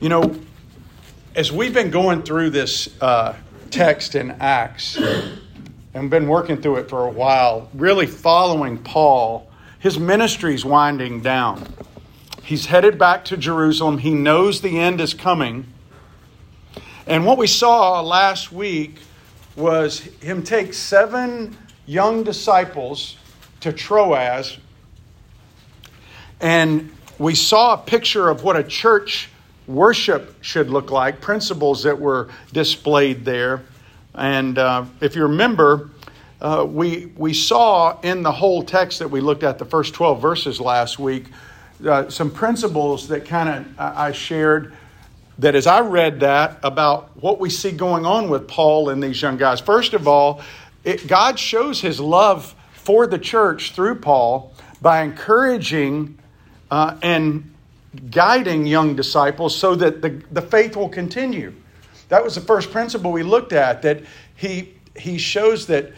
You know, as we've been going through this uh, text in Acts and been working through it for a while, really following Paul, his ministry's winding down. He's headed back to Jerusalem. He knows the end is coming. And what we saw last week was him take seven young disciples to Troas. And we saw a picture of what a church worship should look like, principles that were displayed there. And uh, if you remember, uh, we, we saw in the whole text that we looked at, the first 12 verses last week, uh, some principles that kind of I shared that as I read that about what we see going on with Paul and these young guys. First of all, it, God shows his love for the church through Paul by encouraging uh, and guiding young disciples so that the, the faith will continue. That was the first principle we looked at, that he, he shows that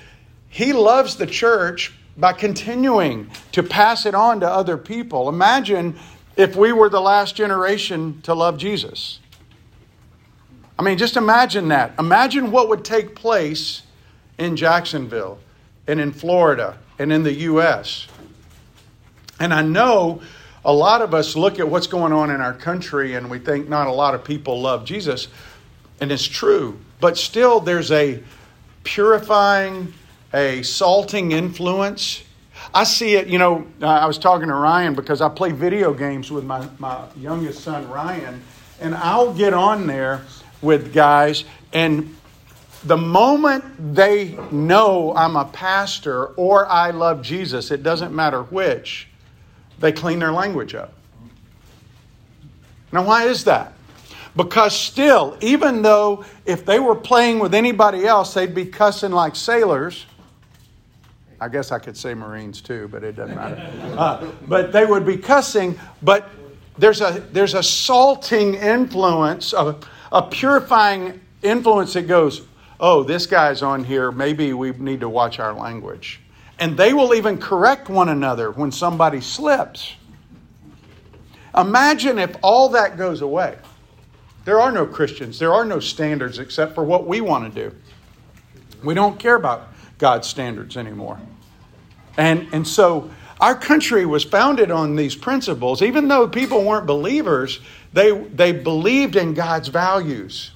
he loves the church by continuing to pass it on to other people. Imagine if we were the last generation to love Jesus. I mean, just imagine that. Imagine what would take place in Jacksonville and in Florida and in the U.S. And I know a lot of us look at what's going on in our country and we think not a lot of people love Jesus, and it's true. But still, there's a purifying, a salting influence. I see it, you know, I was talking to Ryan because I play video games with my, my youngest son, Ryan, and I'll get on there with guys, and the moment they know I'm a pastor or I love Jesus, it doesn't matter which, they clean their language up. Now, why is that? Because still, even though if they were playing with anybody else, they'd be cussing like sailors. I guess I could say Marines too, but it doesn't matter. Uh, but they would be cussing, but there's a, there's a salting influence, a, a purifying influence that goes, oh, this guy's on here, maybe we need to watch our language. And they will even correct one another when somebody slips. Imagine if all that goes away. There are no Christians, there are no standards except for what we want to do. We don't care about God's standards anymore. And, and so our country was founded on these principles. Even though people weren't believers, they, they believed in God's values.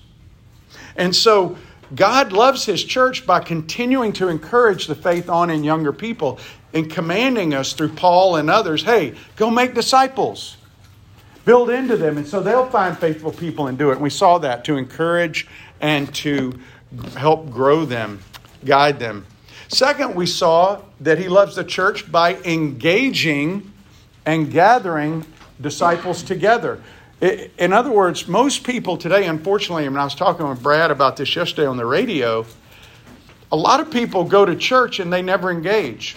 And so God loves His church by continuing to encourage the faith on in younger people and commanding us through Paul and others hey, go make disciples, build into them, and so they'll find faithful people and do it. And we saw that to encourage and to help grow them, guide them. Second, we saw that He loves the church by engaging and gathering disciples together. In other words, most people today, unfortunately, and I was talking with Brad about this yesterday on the radio, a lot of people go to church and they never engage.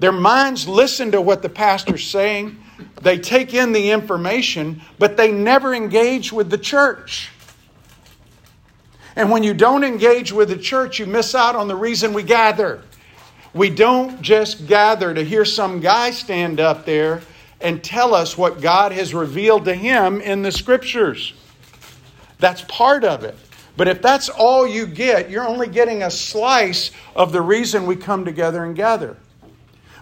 Their minds listen to what the pastor's saying, they take in the information, but they never engage with the church. And when you don't engage with the church, you miss out on the reason we gather. We don't just gather to hear some guy stand up there and tell us what God has revealed to him in the scriptures. That's part of it. But if that's all you get, you're only getting a slice of the reason we come together and gather.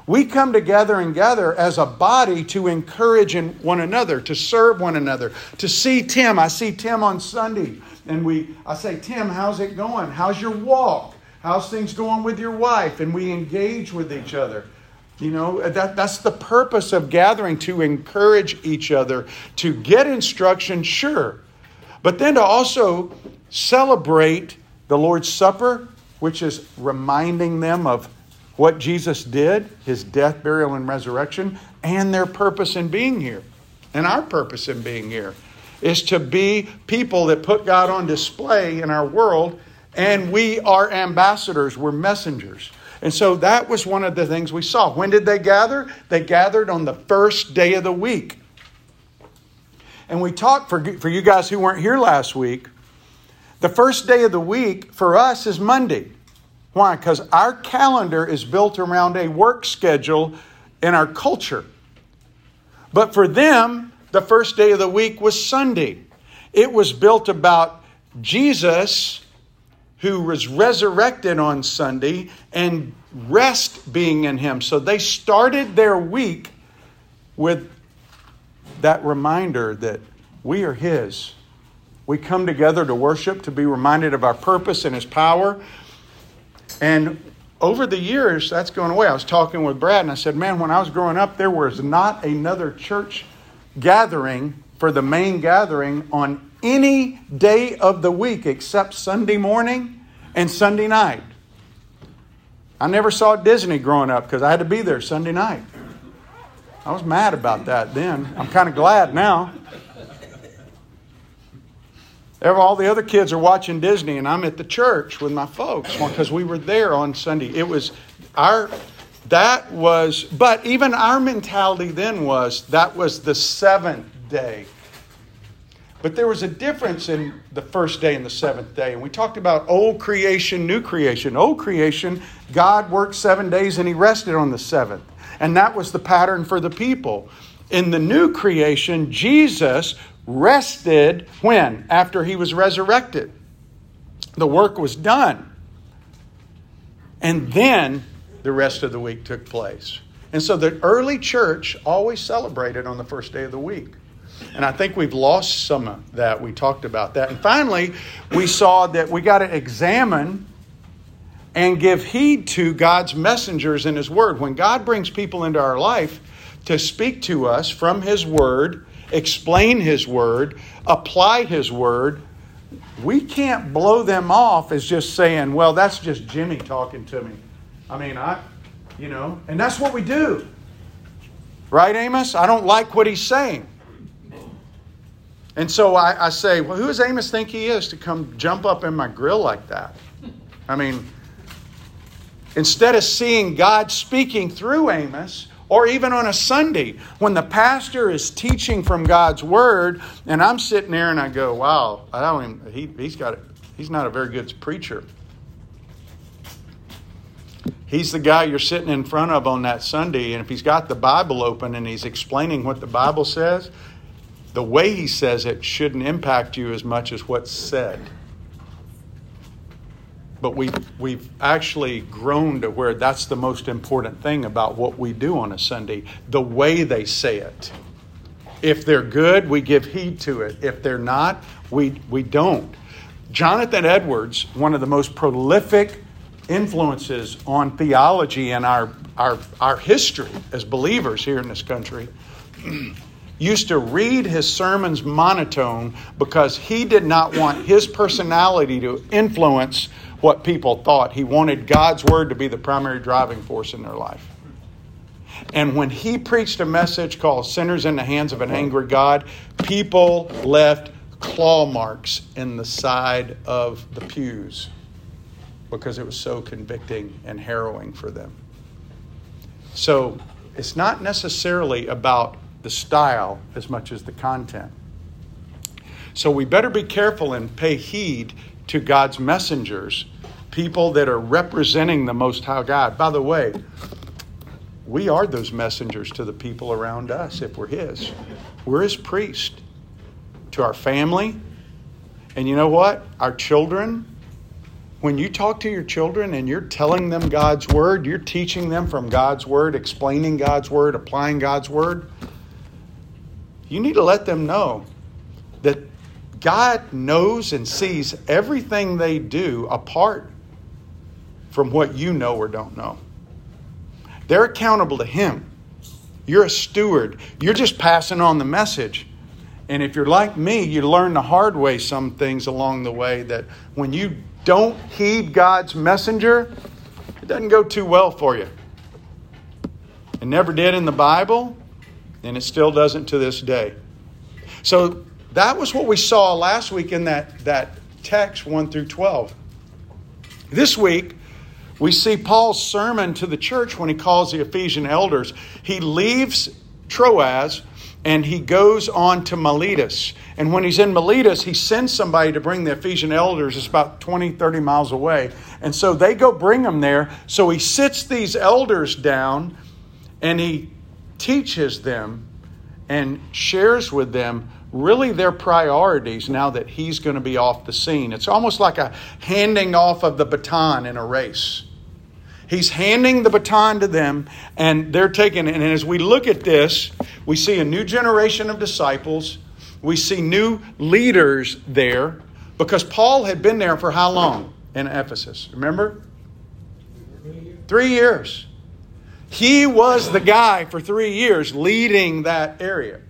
We come together and gather as a body to encourage one another, to serve one another, to see Tim. I see Tim on Sunday, and we I say, Tim, how's it going? How's your walk? How's things going with your wife? And we engage with each other. You know, that, that's the purpose of gathering to encourage each other, to get instruction, sure, but then to also celebrate the Lord's Supper, which is reminding them of what Jesus did, his death, burial, and resurrection, and their purpose in being here. And our purpose in being here is to be people that put God on display in our world, and we are ambassadors, we're messengers. And so that was one of the things we saw. When did they gather? They gathered on the first day of the week. And we talked for, for you guys who weren't here last week. The first day of the week for us is Monday. Why? Because our calendar is built around a work schedule in our culture. But for them, the first day of the week was Sunday. It was built about Jesus, who was resurrected on Sunday, and rest being in him. So they started their week with that reminder that we are his. We come together to worship, to be reminded of our purpose and his power. And over the years, that's going away. I was talking with Brad and I said, Man, when I was growing up, there was not another church gathering for the main gathering on any day of the week except Sunday morning and Sunday night. I never saw Disney growing up because I had to be there Sunday night. I was mad about that then. I'm kind of glad now. All the other kids are watching Disney, and I'm at the church with my folks because we were there on Sunday. It was our, that was, but even our mentality then was that was the seventh day. But there was a difference in the first day and the seventh day. And we talked about old creation, new creation. Old creation, God worked seven days and he rested on the seventh. And that was the pattern for the people. In the new creation, Jesus rested when? After he was resurrected. The work was done. And then the rest of the week took place. And so the early church always celebrated on the first day of the week. And I think we've lost some of that. We talked about that. And finally, we saw that we got to examine and give heed to God's messengers in His Word. When God brings people into our life to speak to us from His Word, explain His Word, apply His Word, we can't blow them off as just saying, well, that's just Jimmy talking to me. I mean, I, you know, and that's what we do. Right, Amos? I don't like what he's saying. And so I, I say, well, who does Amos think he is to come jump up in my grill like that? I mean, instead of seeing God speaking through Amos, or even on a Sunday when the pastor is teaching from God's word, and I'm sitting there and I go, "Wow, I don't even, he, he's got he's not a very good preacher." He's the guy you're sitting in front of on that Sunday, and if he's got the Bible open and he's explaining what the Bible says, the way he says it shouldn't impact you as much as what's said but we've, we've actually grown to where that's the most important thing about what we do on a Sunday the way they say it. If they're good, we give heed to it. If they're not, we, we don't. Jonathan Edwards, one of the most prolific influences on theology and our, our, our history as believers here in this country, used to read his sermons monotone because he did not want his personality to influence what people thought. He wanted God's word to be the primary driving force in their life. And when he preached a message called Sinners in the Hands of an Angry God, people left claw marks in the side of the pews because it was so convicting and harrowing for them. So it's not necessarily about the style as much as the content. So we better be careful and pay heed to God's messengers, people that are representing the Most High God. By the way, we are those messengers to the people around us if we're His. We're His priest to our family. And you know what? Our children, when you talk to your children and you're telling them God's Word, you're teaching them from God's Word, explaining God's Word, applying God's Word, you need to let them know that God knows and sees everything they do apart from what you know or don't know. They're accountable to Him. You're a steward. You're just passing on the message. And if you're like me, you learn the hard way some things along the way that when you don't heed God's messenger, it doesn't go too well for you. It never did in the Bible, and it still doesn't to this day. So that was what we saw last week in that, that text 1 through 12. This week, we see Paul's sermon to the church when he calls the Ephesian elders. He leaves Troas and he goes on to Miletus. And when he's in Miletus, he sends somebody to bring the Ephesian elders. It's about 20, 30 miles away. And so they go bring them there. So he sits these elders down and he teaches them and shares with them really their priorities now that he's going to be off the scene. It's almost like a handing off of the baton in a race. He's handing the baton to them, and they're taking it. And as we look at this, we see a new generation of disciples. We see new leaders there because Paul had been there for how long in Ephesus? Remember? Three years. He was the guy for three years leading that area.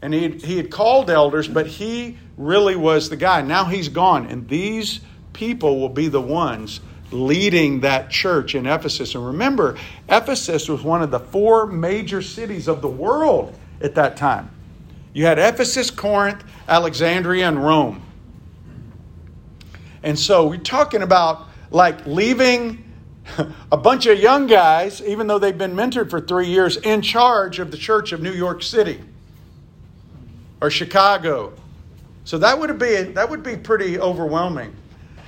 And he, he had called elders, but he really was the guy. Now he's gone, and these people will be the ones leading that church in Ephesus. And remember, Ephesus was one of the four major cities of the world at that time. You had Ephesus, Corinth, Alexandria, and Rome. And so we're talking about like leaving a bunch of young guys, even though they've been mentored for three years, in charge of the church of New York City or Chicago. So that would be that would be pretty overwhelming.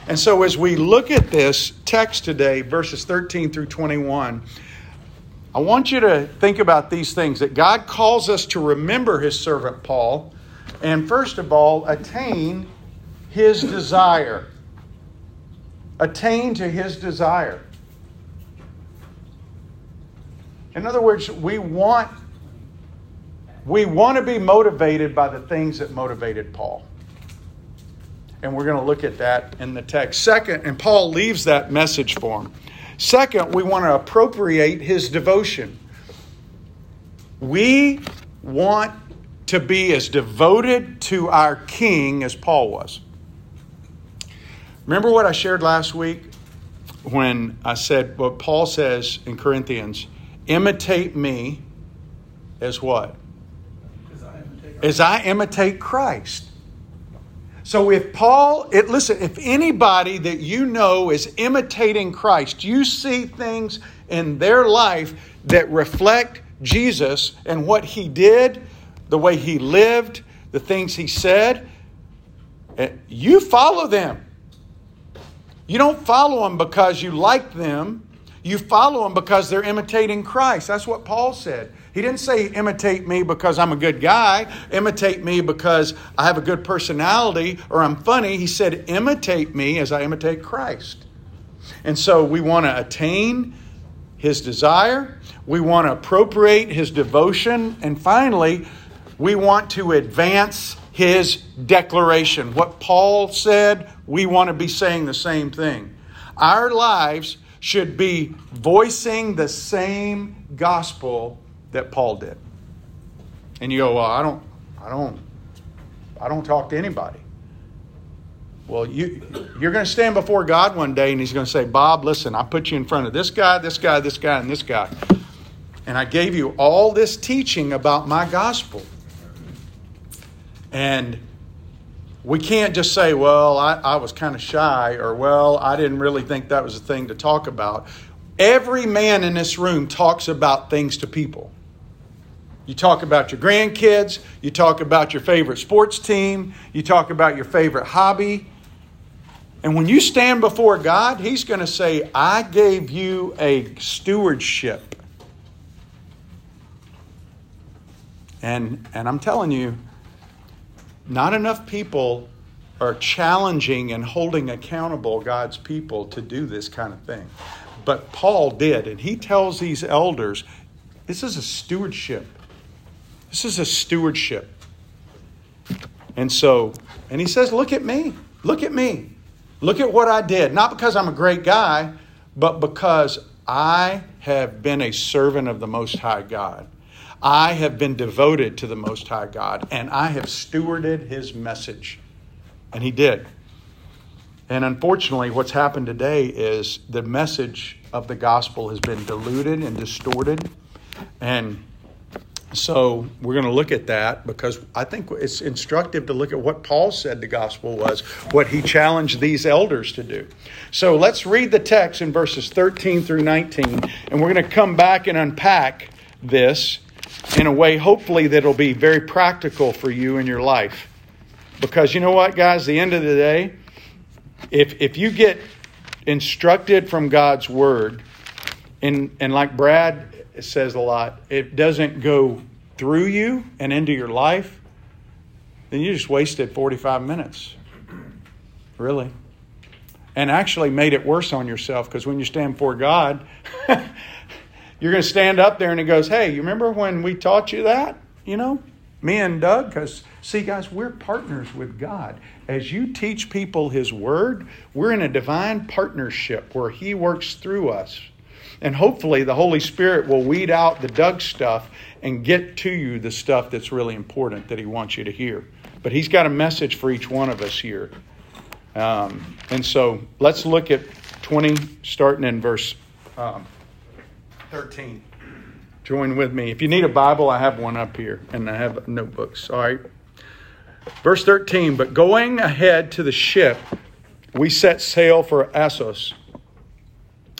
And so as we look at this text today, verses 13 through 21, I want you to think about these things that God calls us to remember his servant Paul and first of all attain his desire. Attain to his desire. In other words, we want we want to be motivated by the things that motivated Paul. And we're going to look at that in the text. Second, and Paul leaves that message for him. Second, we want to appropriate his devotion. We want to be as devoted to our king as Paul was. Remember what I shared last week when I said what Paul says in Corinthians imitate me as what? As I imitate Christ. So if Paul, it, listen, if anybody that you know is imitating Christ, you see things in their life that reflect Jesus and what he did, the way he lived, the things he said, eh, you follow them. You don't follow them because you like them. You follow them because they're imitating Christ. That's what Paul said. He didn't say, imitate me because I'm a good guy, imitate me because I have a good personality or I'm funny. He said, imitate me as I imitate Christ. And so we want to attain his desire, we want to appropriate his devotion, and finally, we want to advance his declaration. What Paul said, we want to be saying the same thing. Our lives should be voicing the same gospel that Paul did. And you go, well, I don't, I don't, I don't talk to anybody. Well, you, you're going to stand before God one day and He's going to say, Bob, listen, I put you in front of this guy, this guy, this guy, and this guy. And I gave you all this teaching about my gospel. And we can't just say, well, I, I was kind of shy, or well, I didn't really think that was a thing to talk about. Every man in this room talks about things to people. You talk about your grandkids, you talk about your favorite sports team, you talk about your favorite hobby. And when you stand before God, He's going to say, I gave you a stewardship. And, and I'm telling you, not enough people are challenging and holding accountable God's people to do this kind of thing. But Paul did, and he tells these elders this is a stewardship. This is a stewardship. And so, and he says, Look at me. Look at me. Look at what I did. Not because I'm a great guy, but because I have been a servant of the Most High God. I have been devoted to the Most High God, and I have stewarded His message. And He did. And unfortunately, what's happened today is the message of the gospel has been diluted and distorted. And so we're going to look at that because I think it's instructive to look at what Paul said the gospel was, what he challenged these elders to do. So let's read the text in verses 13 through 19, and we're going to come back and unpack this in a way, hopefully, that'll be very practical for you in your life. Because you know what, guys, the end of the day, if, if you get instructed from God's word, and, and like Brad says a lot, it doesn't go through you and into your life, then you just wasted 45 minutes. Really. And actually made it worse on yourself because when you stand before God, you're going to stand up there and He goes, Hey, you remember when we taught you that? You know, me and Doug, because see, guys, we're partners with God. As you teach people His Word, we're in a divine partnership where He works through us. And hopefully, the Holy Spirit will weed out the Doug stuff and get to you the stuff that's really important that He wants you to hear. But He's got a message for each one of us here. Um, and so let's look at 20, starting in verse um, 13. Join with me. If you need a Bible, I have one up here, and I have notebooks. All right. Verse 13 But going ahead to the ship, we set sail for Assos,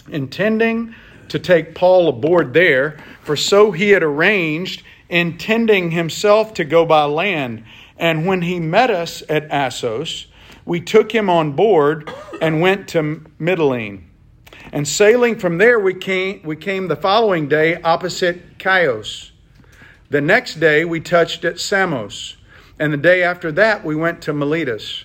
intending to take Paul aboard there, for so he had arranged, intending himself to go by land. And when he met us at Assos, we took him on board and went to Mytilene. And sailing from there, we came, we came the following day opposite Chios. The next day, we touched at Samos. And the day after that, we went to Miletus.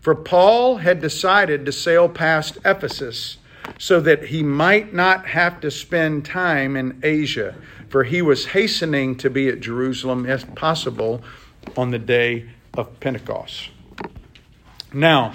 For Paul had decided to sail past Ephesus so that he might not have to spend time in Asia, for he was hastening to be at Jerusalem, if possible, on the day of Pentecost. Now,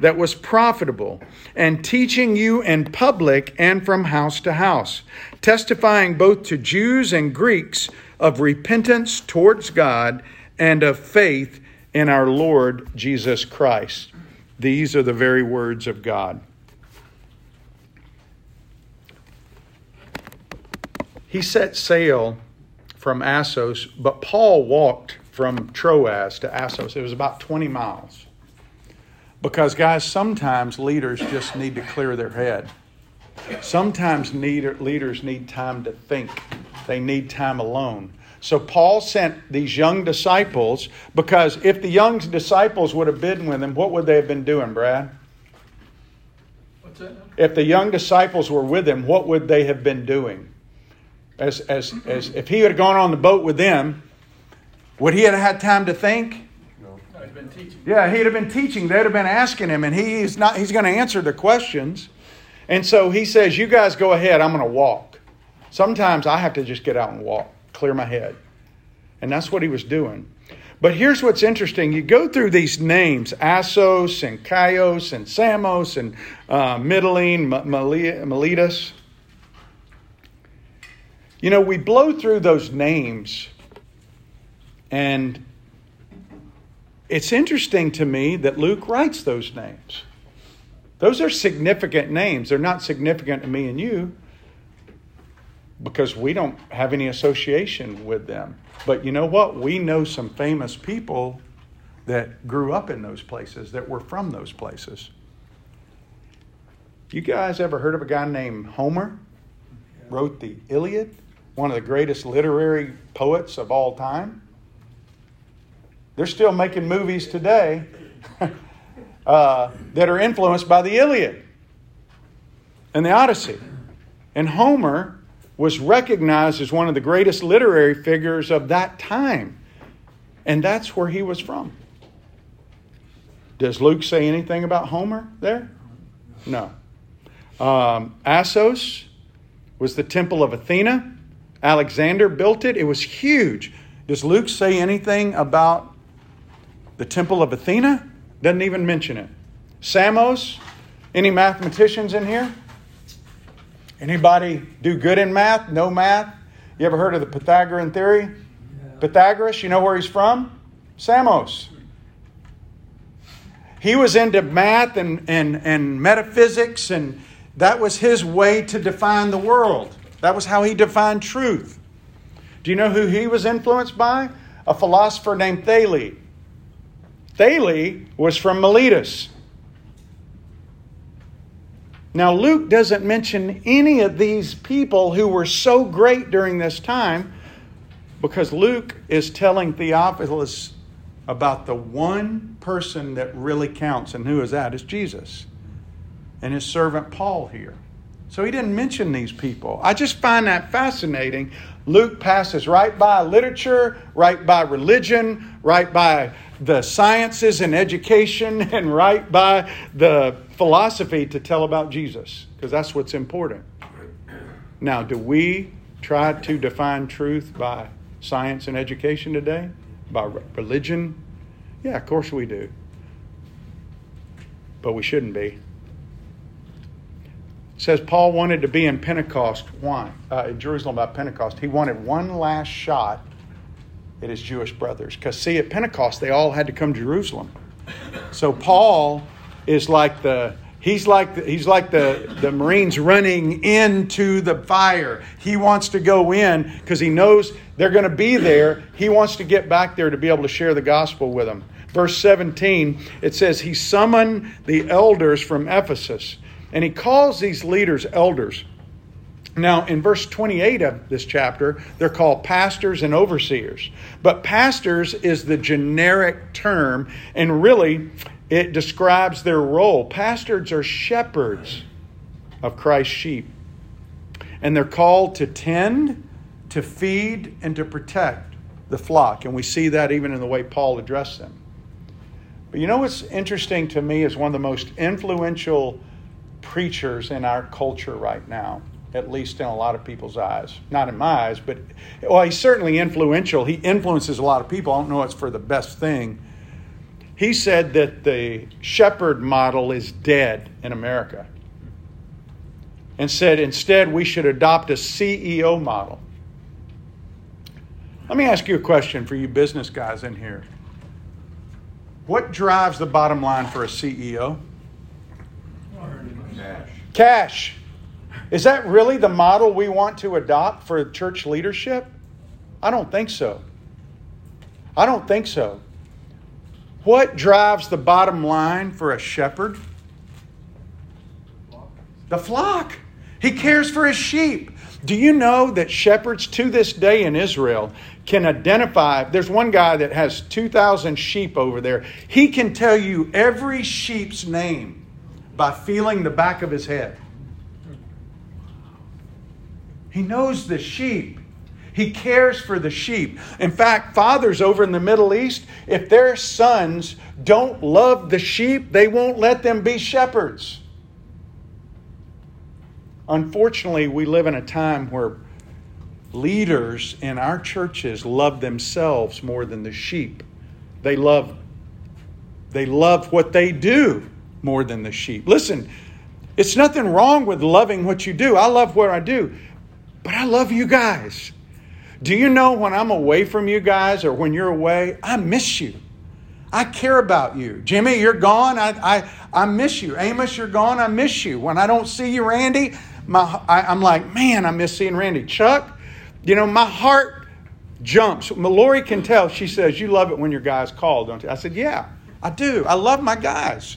that was profitable, and teaching you in public and from house to house, testifying both to Jews and Greeks of repentance towards God and of faith in our Lord Jesus Christ. These are the very words of God. He set sail from Assos, but Paul walked from Troas to Assos. It was about 20 miles. Because, guys, sometimes leaders just need to clear their head. Sometimes need, leaders need time to think, they need time alone. So, Paul sent these young disciples because if the young disciples would have been with him, what would they have been doing, Brad? What's that? If the young disciples were with him, what would they have been doing? As, as, as if he had gone on the boat with them, would he have had time to think? Teaching. Yeah, he'd have been teaching. They'd have been asking him, and he's not. He's going to answer the questions. And so he says, "You guys go ahead. I'm going to walk." Sometimes I have to just get out and walk, clear my head, and that's what he was doing. But here's what's interesting. You go through these names Assos and Chios and Samos and uh, Mytilene, Miletus. You know, we blow through those names and it's interesting to me that Luke writes those names. Those are significant names. They're not significant to me and you because we don't have any association with them. But you know what? We know some famous people that grew up in those places, that were from those places. You guys ever heard of a guy named Homer? Wrote the Iliad, one of the greatest literary poets of all time. They're still making movies today uh, that are influenced by the Iliad and the Odyssey. And Homer was recognized as one of the greatest literary figures of that time. And that's where he was from. Does Luke say anything about Homer there? No. Um, Assos was the temple of Athena. Alexander built it. It was huge. Does Luke say anything about the Temple of Athena doesn't even mention it. Samos, any mathematicians in here? Anybody do good in math? No math? You ever heard of the Pythagorean theory? Yeah. Pythagoras, you know where he's from? Samos. He was into math and, and, and metaphysics, and that was his way to define the world. That was how he defined truth. Do you know who he was influenced by? A philosopher named Thales. Thale was from Miletus. Now, Luke doesn't mention any of these people who were so great during this time because Luke is telling Theophilus about the one person that really counts, and who is that? Is Jesus and his servant Paul here. So he didn't mention these people. I just find that fascinating. Luke passes right by literature, right by religion, right by the sciences and education, and right by the philosophy to tell about Jesus, because that's what's important. Now, do we try to define truth by science and education today? By religion? Yeah, of course we do. But we shouldn't be says Paul wanted to be in Pentecost. Why? Uh, in Jerusalem by Pentecost. He wanted one last shot at his Jewish brothers. Because, see, at Pentecost, they all had to come to Jerusalem. So Paul is like the. He's like the, he's like the, the Marines running into the fire. He wants to go in because he knows they're going to be there. He wants to get back there to be able to share the gospel with them. Verse 17, it says, He summoned the elders from Ephesus and he calls these leaders elders. Now, in verse 28 of this chapter, they're called pastors and overseers. But pastors is the generic term, and really, it describes their role. Pastors are shepherds of Christ's sheep. And they're called to tend, to feed, and to protect the flock. And we see that even in the way Paul addressed them. But you know what's interesting to me is one of the most influential preachers in our culture right now, at least in a lot of people's eyes. Not in my eyes, but well, he's certainly influential. He influences a lot of people. I don't know it's for the best thing. He said that the shepherd model is dead in America and said instead we should adopt a CEO model. Let me ask you a question for you business guys in here. What drives the bottom line for a CEO? Cash. Is that really the model we want to adopt for church leadership? I don't think so. I don't think so. What drives the bottom line for a shepherd? The flock. He cares for his sheep. Do you know that shepherds to this day in Israel can identify? There's one guy that has 2,000 sheep over there. He can tell you every sheep's name by feeling the back of his head. He knows the sheep. He cares for the sheep. In fact, fathers over in the Middle East, if their sons don't love the sheep, they won't let them be shepherds. Unfortunately, we live in a time where leaders in our churches love themselves more than the sheep. They love they love what they do more than the sheep. Listen, it's nothing wrong with loving what you do. I love what I do, but I love you guys. Do you know when I'm away from you guys or when you're away, I miss you. I care about you. Jimmy, you're gone. I, I, I miss you. Amos, you're gone. I miss you. When I don't see you, Randy, my, I, am like, man, I miss seeing Randy. Chuck, you know, my heart jumps. Lori can tell. She says, You love it when your guys call, don't you? I said, Yeah, I do. I love my guys.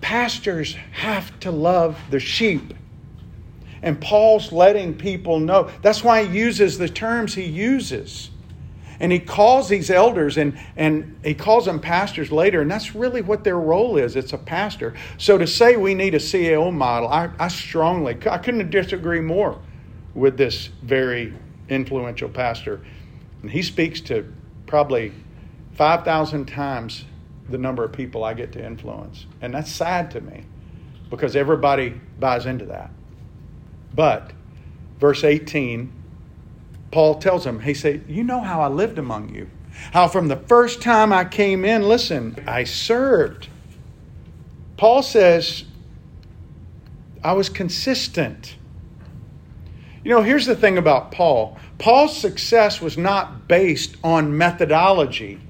Pastors have to love the sheep. And Paul's letting people know. That's why he uses the terms he uses. And he calls these elders and, and he calls them pastors later, and that's really what their role is. It's a pastor. So to say we need a CEO model, I, I strongly, I couldn't disagree more with this very influential pastor. And he speaks to probably 5,000 times the number of people I get to influence. And that's sad to me because everybody buys into that. But verse 18, Paul tells him, he said, You know how I lived among you. How from the first time I came in, listen, I served. Paul says, I was consistent. You know, here's the thing about Paul Paul's success was not based on methodology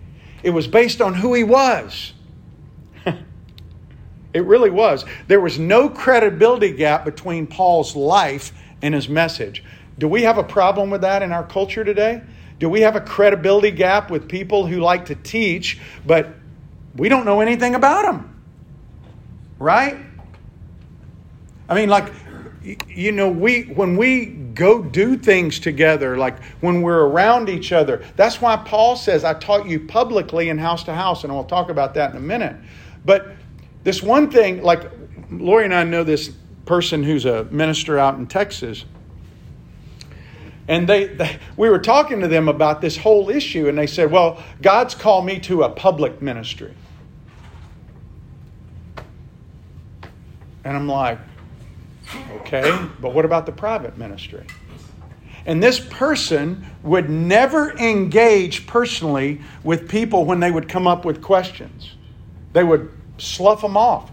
it was based on who he was. it really was. There was no credibility gap between Paul's life and his message. Do we have a problem with that in our culture today? do we have a credibility gap with people who like to teach, but we don't know anything about them? Right? I mean, like, you know, we when we go do things together, like when we're around each other, that's why Paul says, I taught you publicly and house to house, and I'll talk about that in a minute. But this one thing, like Lori and I know this person who's a minister out in Texas. And they, they, we were talking to them about this whole issue, and they said, Well, God's called me to a public ministry. And I'm like, Okay, but what about the private ministry? And this person would never engage personally with people when they would come up with questions. They would slough them off.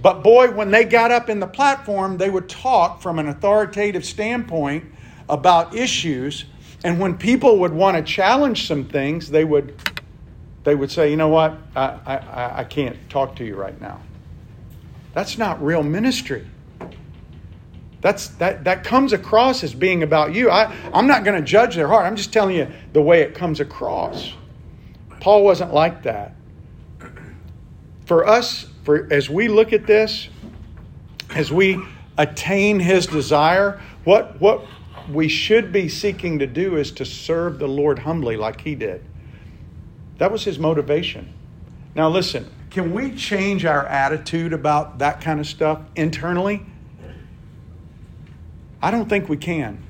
But boy, when they got up in the platform, they would talk from an authoritative standpoint about issues. And when people would want to challenge some things, they would, they would say, you know what, I, I, I can't talk to you right now. That's not real ministry. That's, that, that comes across as being about you. I, I'm not going to judge their heart. I'm just telling you the way it comes across. Paul wasn't like that. For us, for as we look at this, as we attain his desire, what what we should be seeking to do is to serve the Lord humbly like he did. That was his motivation. Now listen, can we change our attitude about that kind of stuff internally? I don't think we can.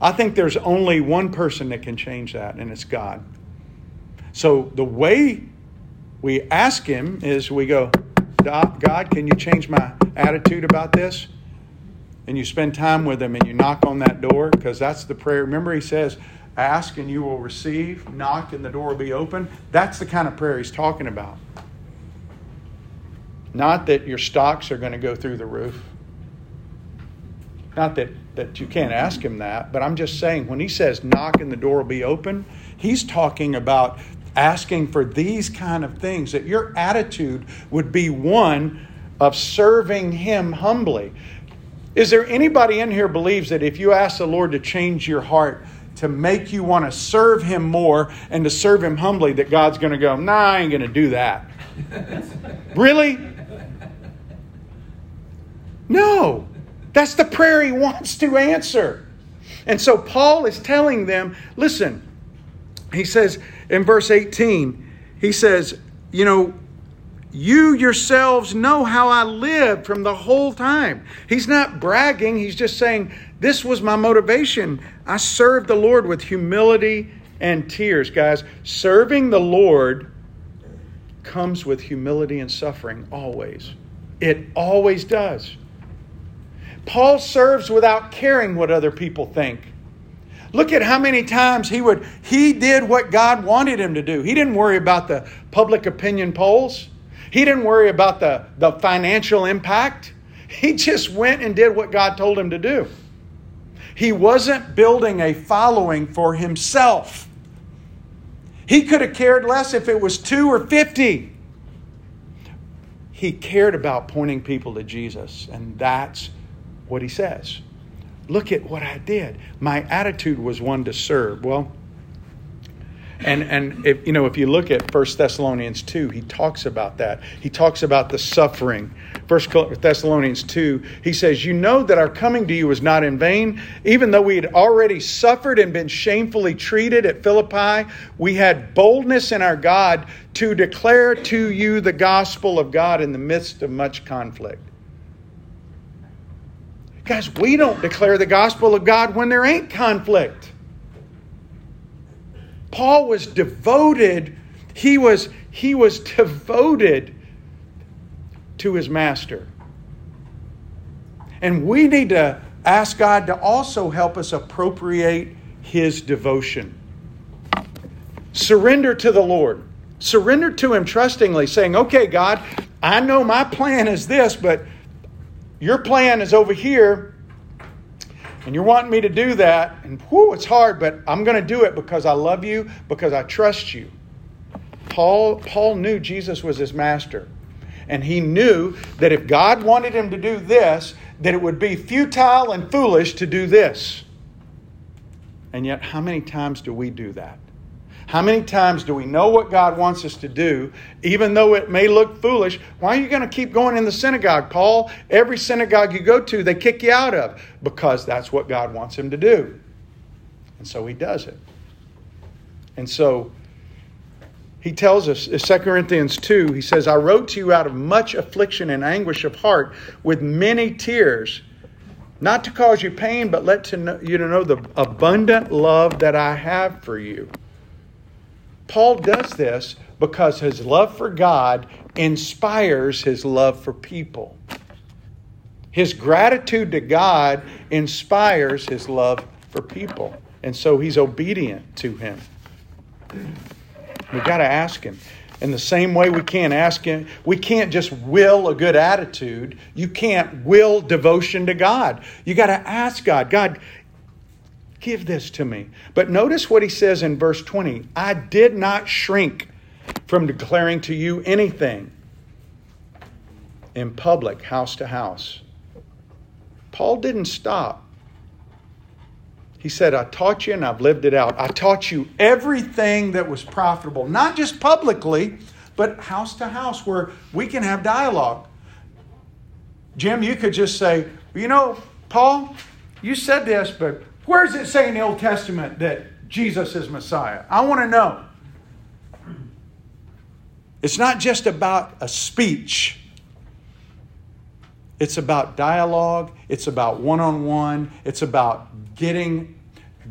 I think there's only one person that can change that, and it's God. So the way we ask Him is we go, God, can you change my attitude about this? And you spend time with Him and you knock on that door because that's the prayer. Remember, He says, Ask and you will receive, knock and the door will be open. That's the kind of prayer He's talking about. Not that your stocks are going to go through the roof. Not that, that you can't ask him that, but I'm just saying when he says knock and the door will be open, he's talking about asking for these kind of things, that your attitude would be one of serving Him humbly. Is there anybody in here believes that if you ask the Lord to change your heart, to make you want to serve Him more and to serve Him humbly, that God's going to go, nah, I ain't going to do that? really? No. That's the prayer He wants to answer. And so Paul is telling them, listen, he says in verse 18, he says, You know, you yourselves know how I lived from the whole time. He's not bragging, he's just saying, This was my motivation. I served the Lord with humility and tears. Guys, serving the Lord comes with humility and suffering always. It always does. Paul serves without caring what other people think. Look at how many times he would he did what God wanted him to do. He didn't worry about the public opinion polls. He didn't worry about the, the financial impact. He just went and did what God told him to do. He wasn't building a following for himself. He could have cared less if it was 2 or 50. He cared about pointing people to Jesus, and that's what he says. Look at what I did. My attitude was one to serve. Well, and and if you know if you look at 1 Thessalonians 2, he talks about that. He talks about the suffering. 1 Thessalonians 2, he says, "You know that our coming to you was not in vain, even though we had already suffered and been shamefully treated at Philippi, we had boldness in our God to declare to you the gospel of God in the midst of much conflict." Guys, we don't declare the gospel of God when there ain't conflict. Paul was devoted, he was, he was devoted to his master. And we need to ask God to also help us appropriate his devotion. Surrender to the Lord. Surrender to him trustingly, saying, Okay, God, I know my plan is this, but your plan is over here, and you're wanting me to do that, and whoo, it's hard, but I'm going to do it because I love you, because I trust you. Paul, Paul knew Jesus was his master. And he knew that if God wanted him to do this, that it would be futile and foolish to do this. And yet, how many times do we do that? How many times do we know what God wants us to do, even though it may look foolish? Why are you going to keep going in the synagogue, Paul? Every synagogue you go to, they kick you out of because that's what God wants him to do. And so he does it. And so he tells us, in 2 Corinthians 2, he says, I wrote to you out of much affliction and anguish of heart with many tears, not to cause you pain, but let to know, you to know the abundant love that I have for you. Paul does this because his love for God inspires his love for people. His gratitude to God inspires his love for people. And so he's obedient to him. We've got to ask him. In the same way, we can't ask him, we can't just will a good attitude. You can't will devotion to God. You got to ask God, God, Give this to me. But notice what he says in verse 20 I did not shrink from declaring to you anything in public, house to house. Paul didn't stop. He said, I taught you and I've lived it out. I taught you everything that was profitable, not just publicly, but house to house where we can have dialogue. Jim, you could just say, you know, Paul, you said this, but where does it say in the Old Testament that Jesus is Messiah? I want to know. It's not just about a speech. It's about dialogue, it's about one-on-one, it's about getting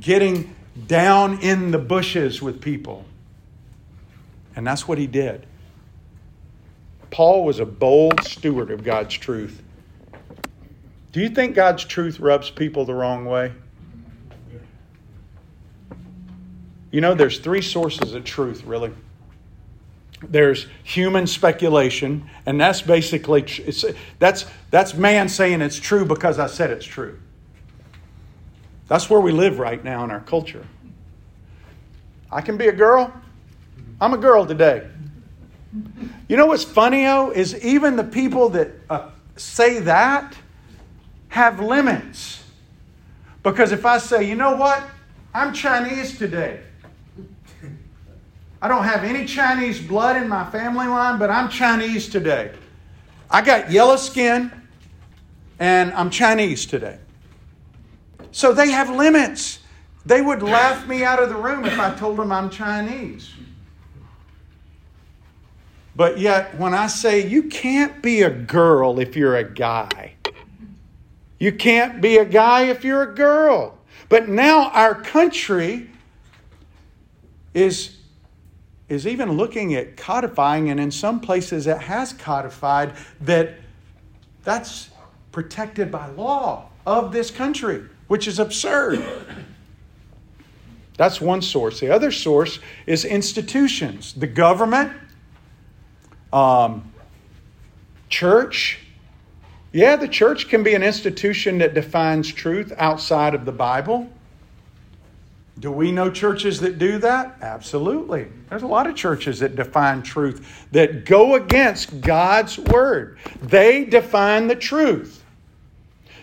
getting down in the bushes with people. And that's what he did. Paul was a bold steward of God's truth. Do you think God's truth rubs people the wrong way? You know, there's three sources of truth, really. There's human speculation, and that's basically that's that's man saying it's true because I said it's true. That's where we live right now in our culture. I can be a girl. I'm a girl today. You know what's funny, though, is even the people that uh, say that have limits. Because if I say, you know what, I'm Chinese today, I don't have any Chinese blood in my family line, but I'm Chinese today. I got yellow skin and I'm Chinese today. So they have limits. They would laugh me out of the room if I told them I'm Chinese. But yet, when I say you can't be a girl if you're a guy, you can't be a guy if you're a girl. But now our country is is even looking at codifying, and in some places it has codified that that's protected by law of this country, which is absurd. That's one source. The other source is institutions, the government, um, church. Yeah, the church can be an institution that defines truth outside of the Bible. Do we know churches that do that? Absolutely. There's a lot of churches that define truth that go against God's word. They define the truth.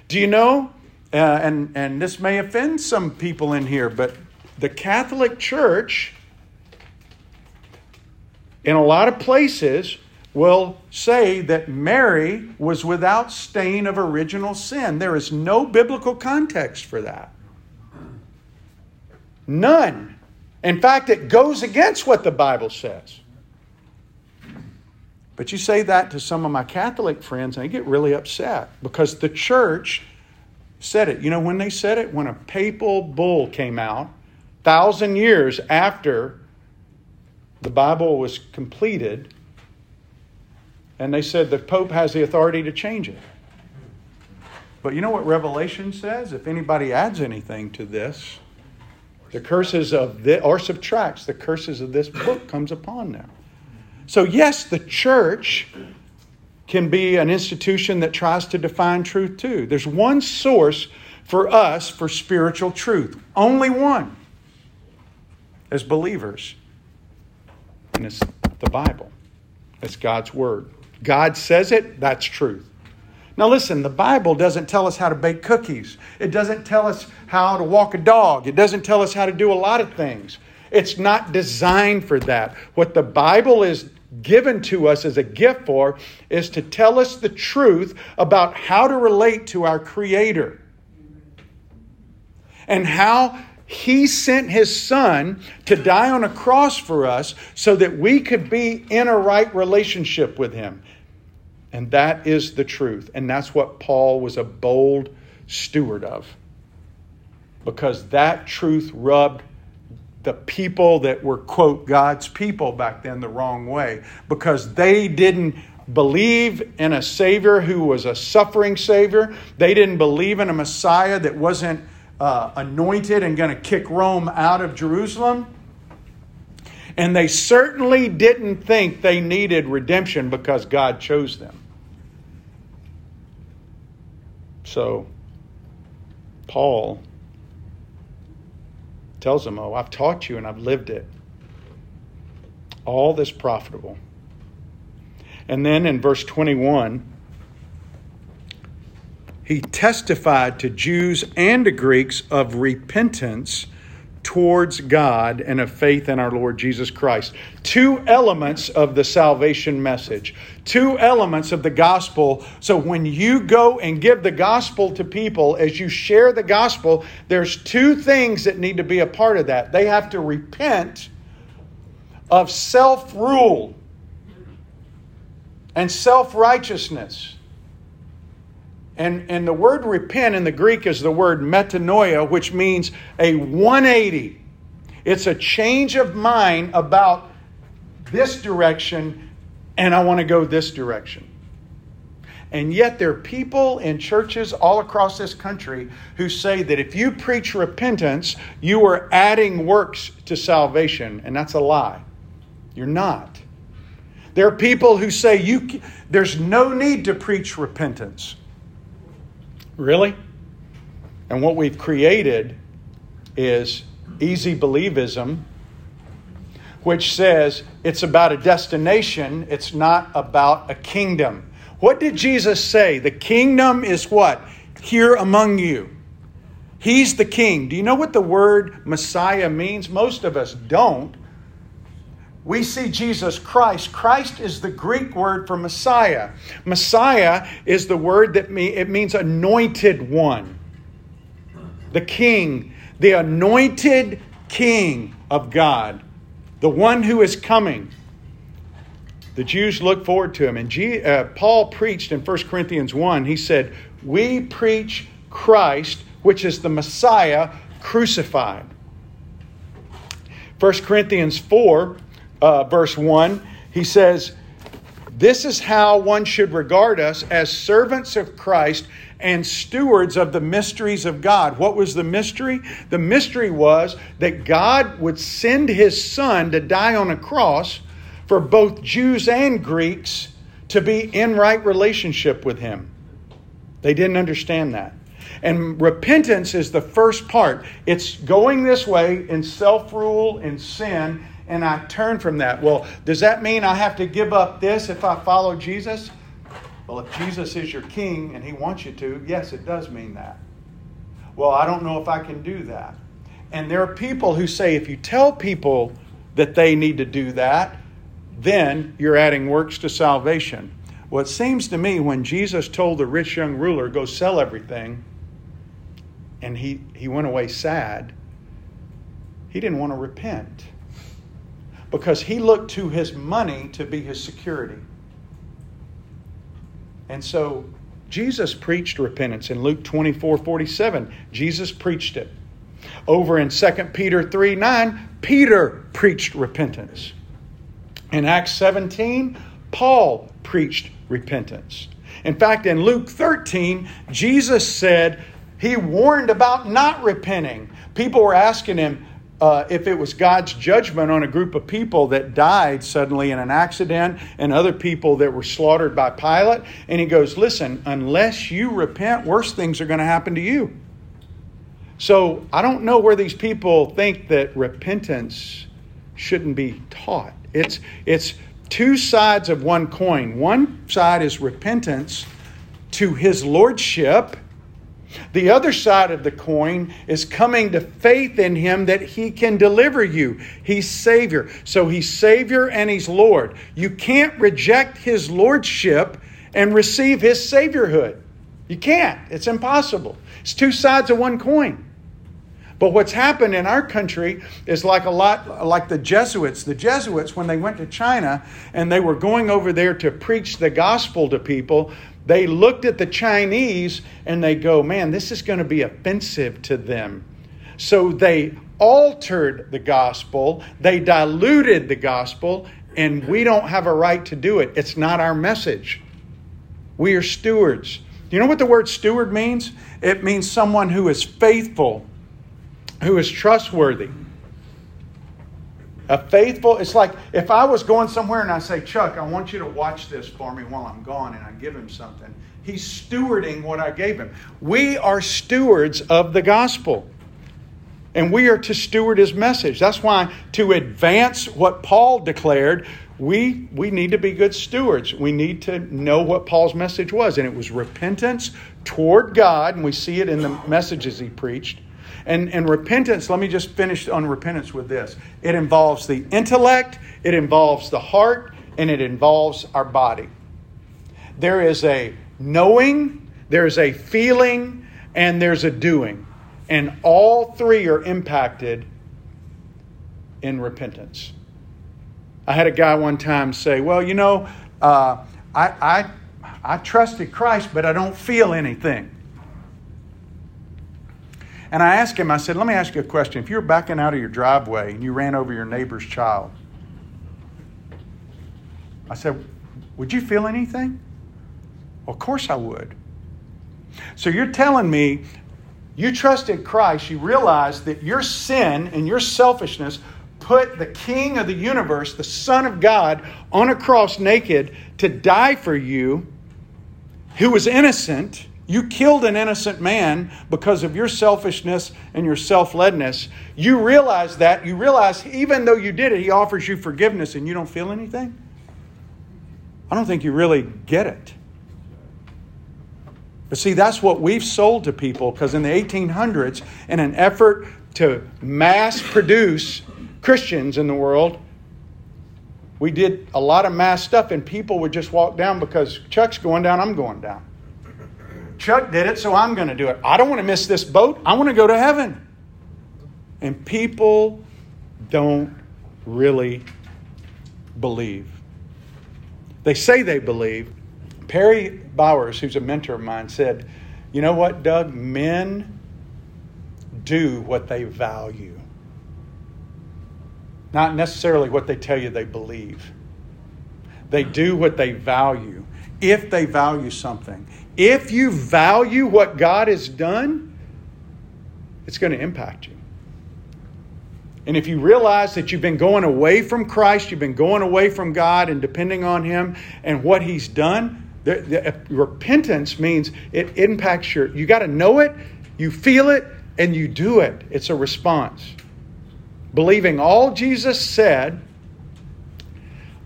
Do you know? Uh, and and this may offend some people in here, but the Catholic Church, in a lot of places, will say that Mary was without stain of original sin. There is no biblical context for that. None. In fact, it goes against what the Bible says. But you say that to some of my Catholic friends, and they get really upset because the church said it. You know, when they said it, when a papal bull came out, thousand years after the Bible was completed, and they said the Pope has the authority to change it. But you know what Revelation says? If anybody adds anything to this, the curses of the or subtracts the curses of this book comes upon them. So yes, the church can be an institution that tries to define truth too. There's one source for us for spiritual truth. Only one. As believers. And it's the Bible. It's God's word. God says it, that's truth. Now, listen, the Bible doesn't tell us how to bake cookies. It doesn't tell us how to walk a dog. It doesn't tell us how to do a lot of things. It's not designed for that. What the Bible is given to us as a gift for is to tell us the truth about how to relate to our Creator and how He sent His Son to die on a cross for us so that we could be in a right relationship with Him. And that is the truth. And that's what Paul was a bold steward of. Because that truth rubbed the people that were, quote, God's people back then the wrong way. Because they didn't believe in a Savior who was a suffering Savior, they didn't believe in a Messiah that wasn't uh, anointed and going to kick Rome out of Jerusalem. And they certainly didn't think they needed redemption because God chose them. So, Paul tells them, Oh, I've taught you and I've lived it. All this profitable. And then in verse 21, he testified to Jews and to Greeks of repentance towards God and of faith in our Lord Jesus Christ. Two elements of the salvation message, two elements of the gospel. So when you go and give the gospel to people, as you share the gospel, there's two things that need to be a part of that. They have to repent of self rule and self righteousness. And, and the word repent in the Greek is the word metanoia, which means a 180. It's a change of mind about this direction, and I want to go this direction. And yet, there are people in churches all across this country who say that if you preach repentance, you are adding works to salvation, and that's a lie. You're not. There are people who say you, there's no need to preach repentance. Really? And what we've created is easy believism, which says it's about a destination, it's not about a kingdom. What did Jesus say? The kingdom is what? Here among you. He's the king. Do you know what the word Messiah means? Most of us don't we see Jesus Christ. Christ is the Greek word for Messiah. Messiah is the word that me, it means anointed one. The king, the anointed king of God, the one who is coming. The Jews look forward to him. And G, uh, Paul preached in 1 Corinthians 1, he said, We preach Christ, which is the Messiah, crucified. 1 Corinthians 4, uh, verse 1, he says, This is how one should regard us as servants of Christ and stewards of the mysteries of God. What was the mystery? The mystery was that God would send his son to die on a cross for both Jews and Greeks to be in right relationship with him. They didn't understand that. And repentance is the first part. It's going this way in self rule, in sin, and I turn from that. Well, does that mean I have to give up this if I follow Jesus? Well, if Jesus is your king and he wants you to, yes, it does mean that. Well, I don't know if I can do that. And there are people who say if you tell people that they need to do that, then you're adding works to salvation. Well, it seems to me when Jesus told the rich young ruler, go sell everything, and he, he went away sad, he didn't want to repent because he looked to his money to be his security. And so Jesus preached repentance in Luke 24 47. Jesus preached it. Over in 2 Peter 3 9, Peter preached repentance. In Acts 17, Paul preached repentance. In fact, in Luke 13, Jesus said he warned about not repenting. People were asking him, uh, if it was God's judgment on a group of people that died suddenly in an accident and other people that were slaughtered by Pilate. And he goes, Listen, unless you repent, worse things are going to happen to you. So I don't know where these people think that repentance shouldn't be taught. It's, it's two sides of one coin. One side is repentance, to his lordship. The other side of the coin is coming to faith in him that he can deliver you. He's Savior. So he's Savior and he's Lord. You can't reject his lordship and receive his Saviorhood. You can't. It's impossible. It's two sides of one coin. But what's happened in our country is like a lot like the Jesuits. The Jesuits, when they went to China and they were going over there to preach the gospel to people, they looked at the Chinese and they go, man, this is going to be offensive to them. So they altered the gospel, they diluted the gospel, and we don't have a right to do it. It's not our message. We are stewards. Do you know what the word steward means? It means someone who is faithful, who is trustworthy. A faithful, it's like if I was going somewhere and I say, Chuck, I want you to watch this for me while I'm gone, and I give him something. He's stewarding what I gave him. We are stewards of the gospel. And we are to steward his message. That's why, to advance what Paul declared, we, we need to be good stewards. We need to know what Paul's message was. And it was repentance toward God, and we see it in the messages he preached and, and repentance, let me just finish on repentance with this it involves the intellect, it involves the heart, and it involves our body. There is a knowing, there's a feeling, and there's a doing. And all three are impacted in repentance. I had a guy one time say, Well, you know, uh, I, I, I trusted Christ, but I don't feel anything. And I asked him, I said, let me ask you a question. If you were backing out of your driveway and you ran over your neighbor's child, I said, would you feel anything? Well, of course I would. So you're telling me you trusted Christ, you realized that your sin and your selfishness put the King of the universe, the Son of God, on a cross naked to die for you, who was innocent you killed an innocent man because of your selfishness and your self ledness. You realize that. You realize even though you did it, he offers you forgiveness and you don't feel anything? I don't think you really get it. But see, that's what we've sold to people because in the 1800s, in an effort to mass produce Christians in the world, we did a lot of mass stuff and people would just walk down because Chuck's going down, I'm going down. Chuck did it, so I'm going to do it. I don't want to miss this boat. I want to go to heaven. And people don't really believe. They say they believe. Perry Bowers, who's a mentor of mine, said, You know what, Doug? Men do what they value, not necessarily what they tell you they believe. They do what they value. If they value something, if you value what God has done, it's going to impact you. And if you realize that you've been going away from Christ, you've been going away from God and depending on Him and what He's done, the, the, uh, repentance means it impacts your, you got to know it, you feel it, and you do it. It's a response. Believing all Jesus said,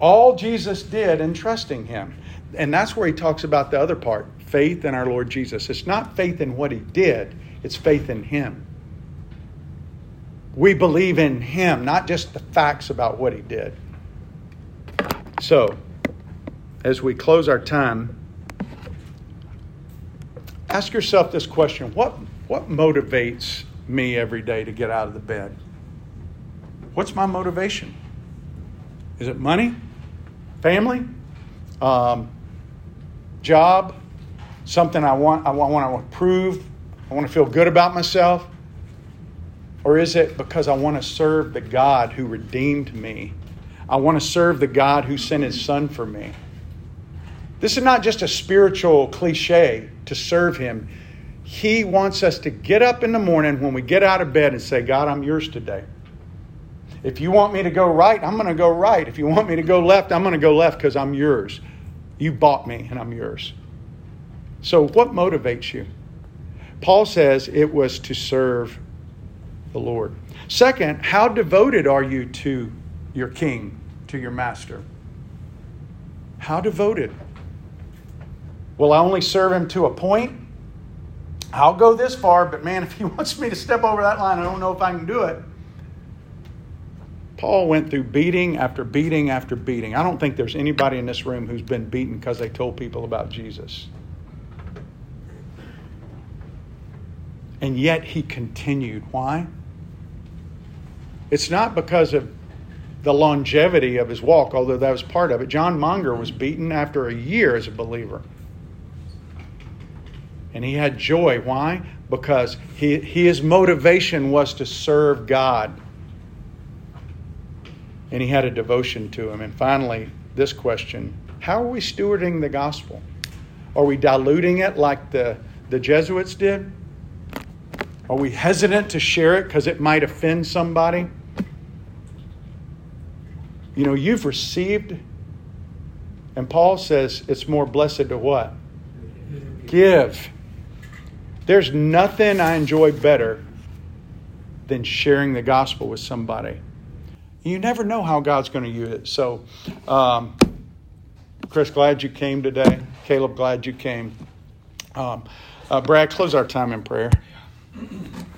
all Jesus did, and trusting Him. And that's where He talks about the other part faith in our Lord Jesus. It's not faith in what he did, it's faith in him. We believe in him, not just the facts about what he did. So, as we close our time, ask yourself this question what, what motivates me every day to get out of the bed? What's my motivation? Is it money? Family? Um, job? Something I want, I want to prove, I want to feel good about myself? Or is it because I want to serve the God who redeemed me? I want to serve the God who sent his son for me. This is not just a spiritual cliche to serve him. He wants us to get up in the morning when we get out of bed and say, God, I'm yours today. If you want me to go right, I'm going to go right. If you want me to go left, I'm going to go left because I'm yours. You bought me and I'm yours. So, what motivates you? Paul says it was to serve the Lord. Second, how devoted are you to your king, to your master? How devoted? Will I only serve him to a point? I'll go this far, but man, if he wants me to step over that line, I don't know if I can do it. Paul went through beating after beating after beating. I don't think there's anybody in this room who's been beaten because they told people about Jesus. And yet he continued. Why? It's not because of the longevity of his walk, although that was part of it. John Monger was beaten after a year as a believer. And he had joy. Why? Because he, his motivation was to serve God. And he had a devotion to him. And finally, this question How are we stewarding the gospel? Are we diluting it like the, the Jesuits did? Are we hesitant to share it because it might offend somebody? You know, you've received, and Paul says it's more blessed to what? Give. There's nothing I enjoy better than sharing the gospel with somebody. You never know how God's going to use it. So, um, Chris, glad you came today. Caleb, glad you came. Um, uh, Brad, close our time in prayer. Uh, we.